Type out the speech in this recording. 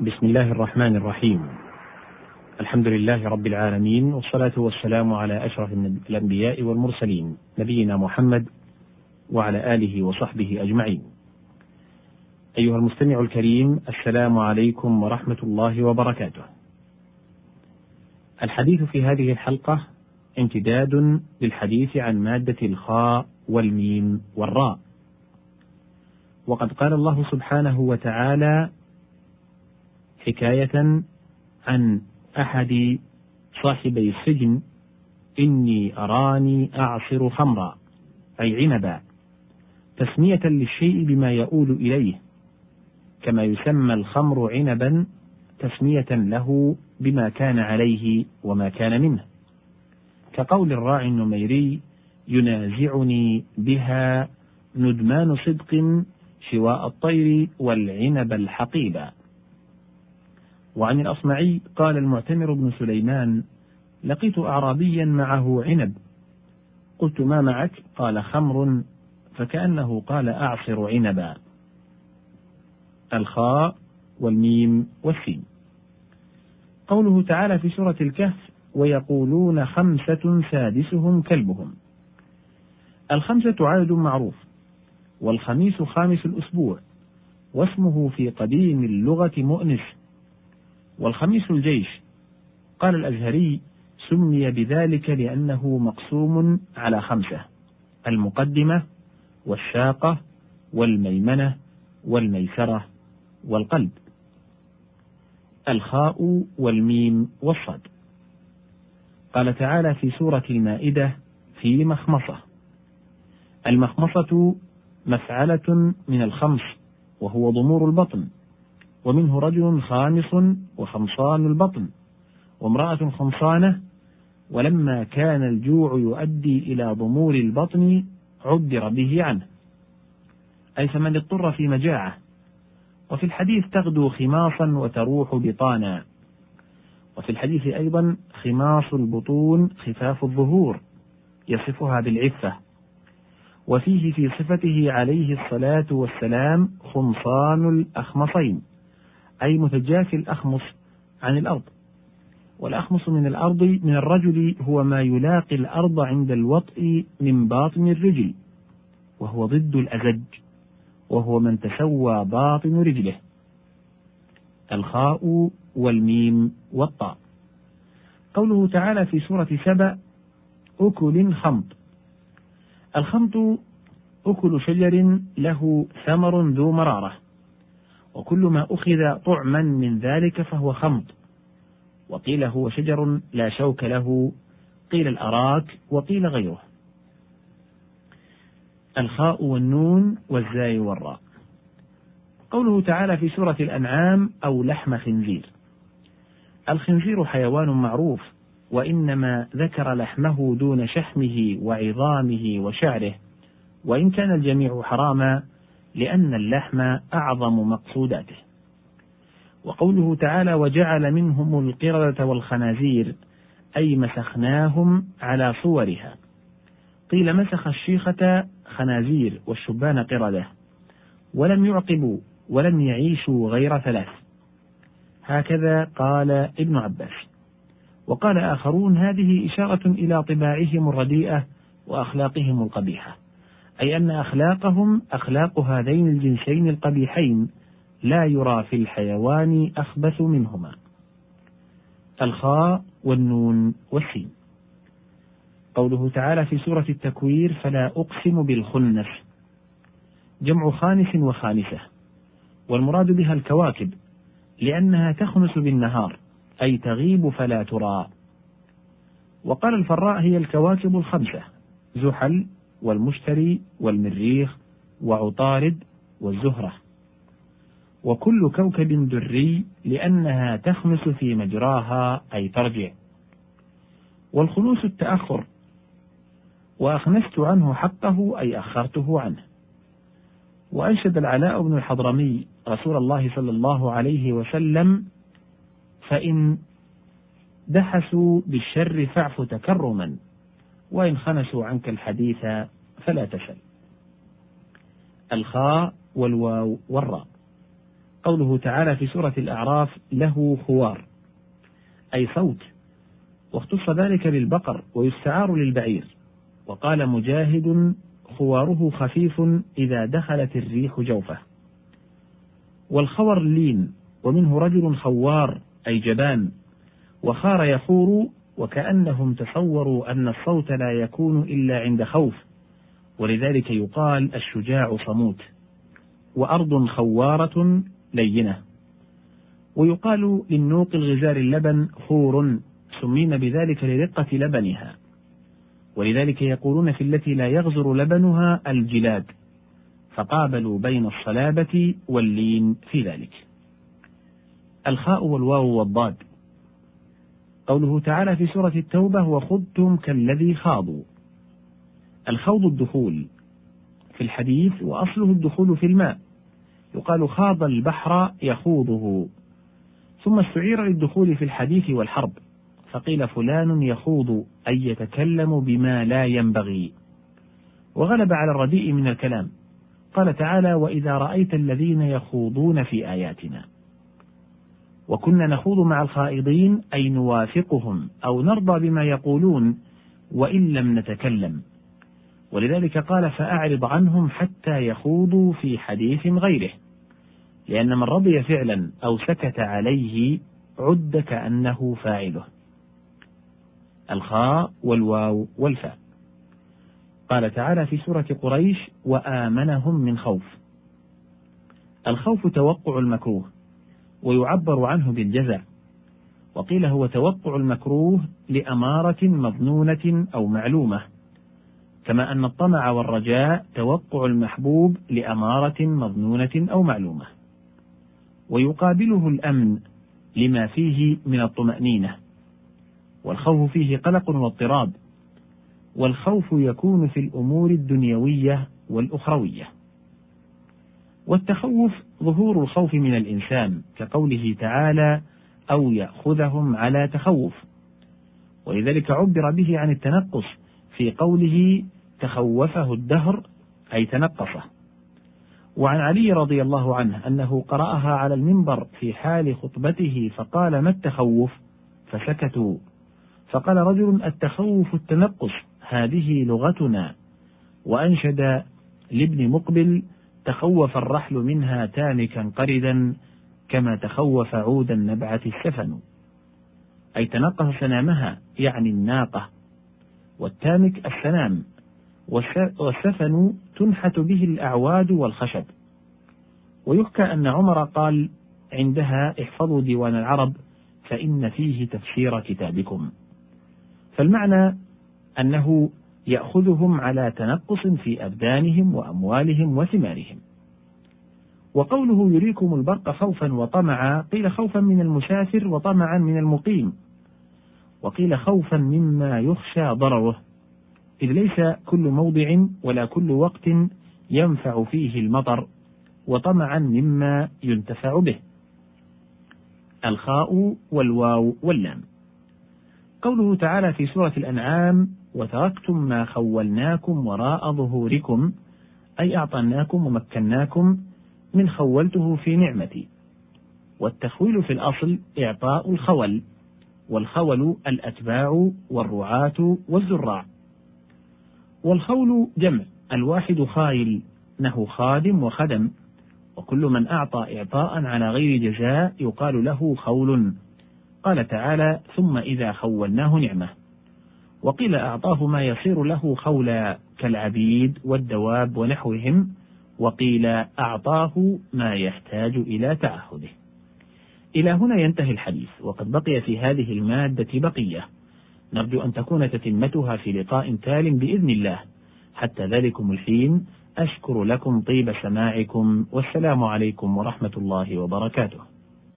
بسم الله الرحمن الرحيم الحمد لله رب العالمين والصلاة والسلام على أشرف الأنبياء والمرسلين نبينا محمد وعلى آله وصحبه أجمعين أيها المستمع الكريم السلام عليكم ورحمة الله وبركاته الحديث في هذه الحلقة امتداد للحديث عن مادة الخاء والميم والراء وقد قال الله سبحانه وتعالى حكاية عن أحد صاحبي السجن إني أراني أعصر خمرا أي عنبا. تسمية للشيء بما يؤول إليه كما يسمى الخمر عنبا تسمية له بما كان عليه وما كان منه. كقول الراعي النميري ينازعني بها ندمان صدق شواء الطير والعنب الحقيبا وعن الأصمعي قال المعتمر بن سليمان لقيت أعرابيا معه عنب. قلت ما معك؟ قال خمر. فكأنه قال أعصر عنبا. الخاء والميم والسين. قوله تعالى في سورة الكهف ويقولون خمسة سادسهم كلبهم. الخمسة عدد معروف والخميس خامس الأسبوع واسمه في قديم اللغة مؤنس. والخميس الجيش. قال الأزهري سمي بذلك لأنه مقسوم على خمسة المقدمة والشاقة والميمنة والميسرة والقلب. الخاء والميم والصاد. قال تعالى في سورة المائدة في مخمصة المخمصة مفعلة من الخمس وهو ضمور البطن. ومنه رجل خامص وخمصان البطن وامرأة خمصانة ولما كان الجوع يؤدي إلى ضمور البطن عبر به عنه. أي فمن اضطر في مجاعة. وفي الحديث تغدو خماصا وتروح بطانا. وفي الحديث أيضا خماص البطون خفاف الظهور يصفها بالعفة. وفيه في صفته عليه الصلاة والسلام خمصان الأخمصين. أي متجافي الأخمص عن الأرض. والأخمص من الأرض من الرجل هو ما يلاقي الأرض عند الوطء من باطن الرجل وهو ضد الأزج وهو من تسوى باطن رجله. الخاء والميم والطاء. قوله تعالى في سورة سبأ أكل خمط. الخمط أكل شجر له ثمر ذو مرارة. وكل ما أخذ طعما من ذلك فهو خمط. وقيل هو شجر لا شوك له. قيل الأراك وقيل غيره. الخاء والنون والزاي والراء. قوله تعالى في سورة الأنعام أو لحم خنزير. الخنزير حيوان معروف وإنما ذكر لحمه دون شحمه وعظامه وشعره. وإن كان الجميع حراما لأن اللحم أعظم مقصوداته. وقوله تعالى وجعل منهم القردة والخنازير أي مسخناهم على صورها. قيل مسخ الشيخة خنازير والشبان قردة ولم يعقبوا ولم يعيشوا غير ثلاث. هكذا قال ابن عباس. وقال آخرون هذه إشارة إلى طباعهم الرديئة وأخلاقهم القبيحة. أي أن أخلاقهم أخلاق هذين الجنسين القبيحين لا يرى في الحيوان أخبث منهما. الخاء والنون والسين. قوله تعالى في سورة التكوير فلا أقسم بالخنس. جمع خانس وخانسة. والمراد بها الكواكب لأنها تخنس بالنهار أي تغيب فلا ترى. وقال الفراء هي الكواكب الخمسة زحل والمشتري والمريخ وعطارد والزهرة. وكل كوكب دري لأنها تخمس في مجراها أي ترجع. والخلوص التأخر. وأخنست عنه حقه أي أخرته عنه. وأنشد العلاء بن الحضرمي رسول الله صلى الله عليه وسلم فإن دحسوا بالشر فاعف تكرما وإن خنسوا عنك الحديث فلا تسل الخاء والواو والراء. قوله تعالى في سورة الأعراف له خوار. أي صوت. واختص ذلك بالبقر ويستعار للبعير. وقال مجاهد خواره خفيف إذا دخلت الريح جوفه. والخور لين ومنه رجل خوار أي جبان. وخار يخور وكأنهم تصوروا أن الصوت لا يكون إلا عند خوف. ولذلك يقال الشجاع صموت وأرض خوارة لينة. ويقال للنوق الغزال اللبن خور سمين بذلك لرقة لبنها. ولذلك يقولون في التي لا يغزر لبنها الجلاد فقابلوا بين الصلابة واللين في ذلك. الخاء والواو والضاد. قوله تعالى في سورة التوبة وخضتم كالذي خاضوا الخوض الدخول في الحديث وأصله الدخول في الماء. يقال خاض البحر يخوضه. ثم استعير للدخول في الحديث والحرب. فقيل فلان يخوض أي يتكلم بما لا ينبغي. وغلب على الرديء من الكلام. قال تعالى وإذا رأيت الذين يخوضون في آياتنا. وكنا نخوض مع الخائضين أي نوافقهم أو نرضى بما يقولون وإن لم نتكلم. ولذلك قال فأعرض عنهم حتى يخوضوا في حديث غيره. لأن من رضي فعلا أو سكت عليه عد كأنه فاعله. الخاء والواو والفاء. قال تعالى في سورة قريش وآمنهم من خوف. الخوف توقع المكروه ويعبر عنه بالجزع وقيل هو توقع المكروه لأمارة مظنونة أو معلومة. كما أن الطمع والرجاء توقع المحبوب لأمارة مظنونة أو معلومة. ويقابله الأمن لما فيه من الطمأنينة. والخوف فيه قلق واضطراب. والخوف يكون في الأمور الدنيوية والأخروية. والتخوف ظهور الخوف من الإنسان كقوله تعالى أو يأخذهم على تخوف. ولذلك عبر به عن التنقص في قوله تخوفه الدهر أي تنقصه. وعن علي رضي الله عنه أنه قرأها على المنبر في حال خطبته فقال ما التخوف؟ فسكتوا. فقال رجل التخوف التنقص هذه لغتنا. وأنشد لابن مقبل تخوف الرحل منها تانكا قردا كما تخوف عود النبعة السفن. أي تنقص سنامها يعني الناقة. والتامك السنام والسفن تنحت به الأعواد والخشب. ويحكى أن عمر قال عندها احفظوا ديوان العرب فإن فيه تفسير كتابكم. فالمعنى أنه يأخذهم على تنقص في أبدانهم وأموالهم وثمارهم. وقوله يريكم البرق خوفا وطمعا قيل خوفا من المسافر وطمعا من المقيم. وقيل خوفا مما يخشى ضرره. إذ ليس كل موضع ولا كل وقت ينفع فيه المطر وطمعا مما ينتفع به. الخاء والواو واللام. قوله تعالى في سورة الأنعام وتركتم ما خولناكم وراء ظهوركم أي أعطيناكم ومكناكم من خولته في نعمتي. والتخويل في الأصل إعطاء الخول والخول الأتباع والرعاة والزراع. والخول جمع. الواحد خايل نحو خادم وخدم. وكل من أعطى إعطاء على غير جزاء يقال له خول. قال تعالى ثم إذا خولناه نعمة. وقيل أعطاه ما يصير له خولا كالعبيد والدواب ونحوهم. وقيل أعطاه ما يحتاج إلى تعهده. إلى هنا ينتهي الحديث. وقد بقي في هذه المادة بقية. نرجو أن تكون تتمتها في لقاء تال بإذن الله. حتى ذلكم الحين أشكر لكم طيب سماعكم والسلام عليكم ورحمة الله وبركاته.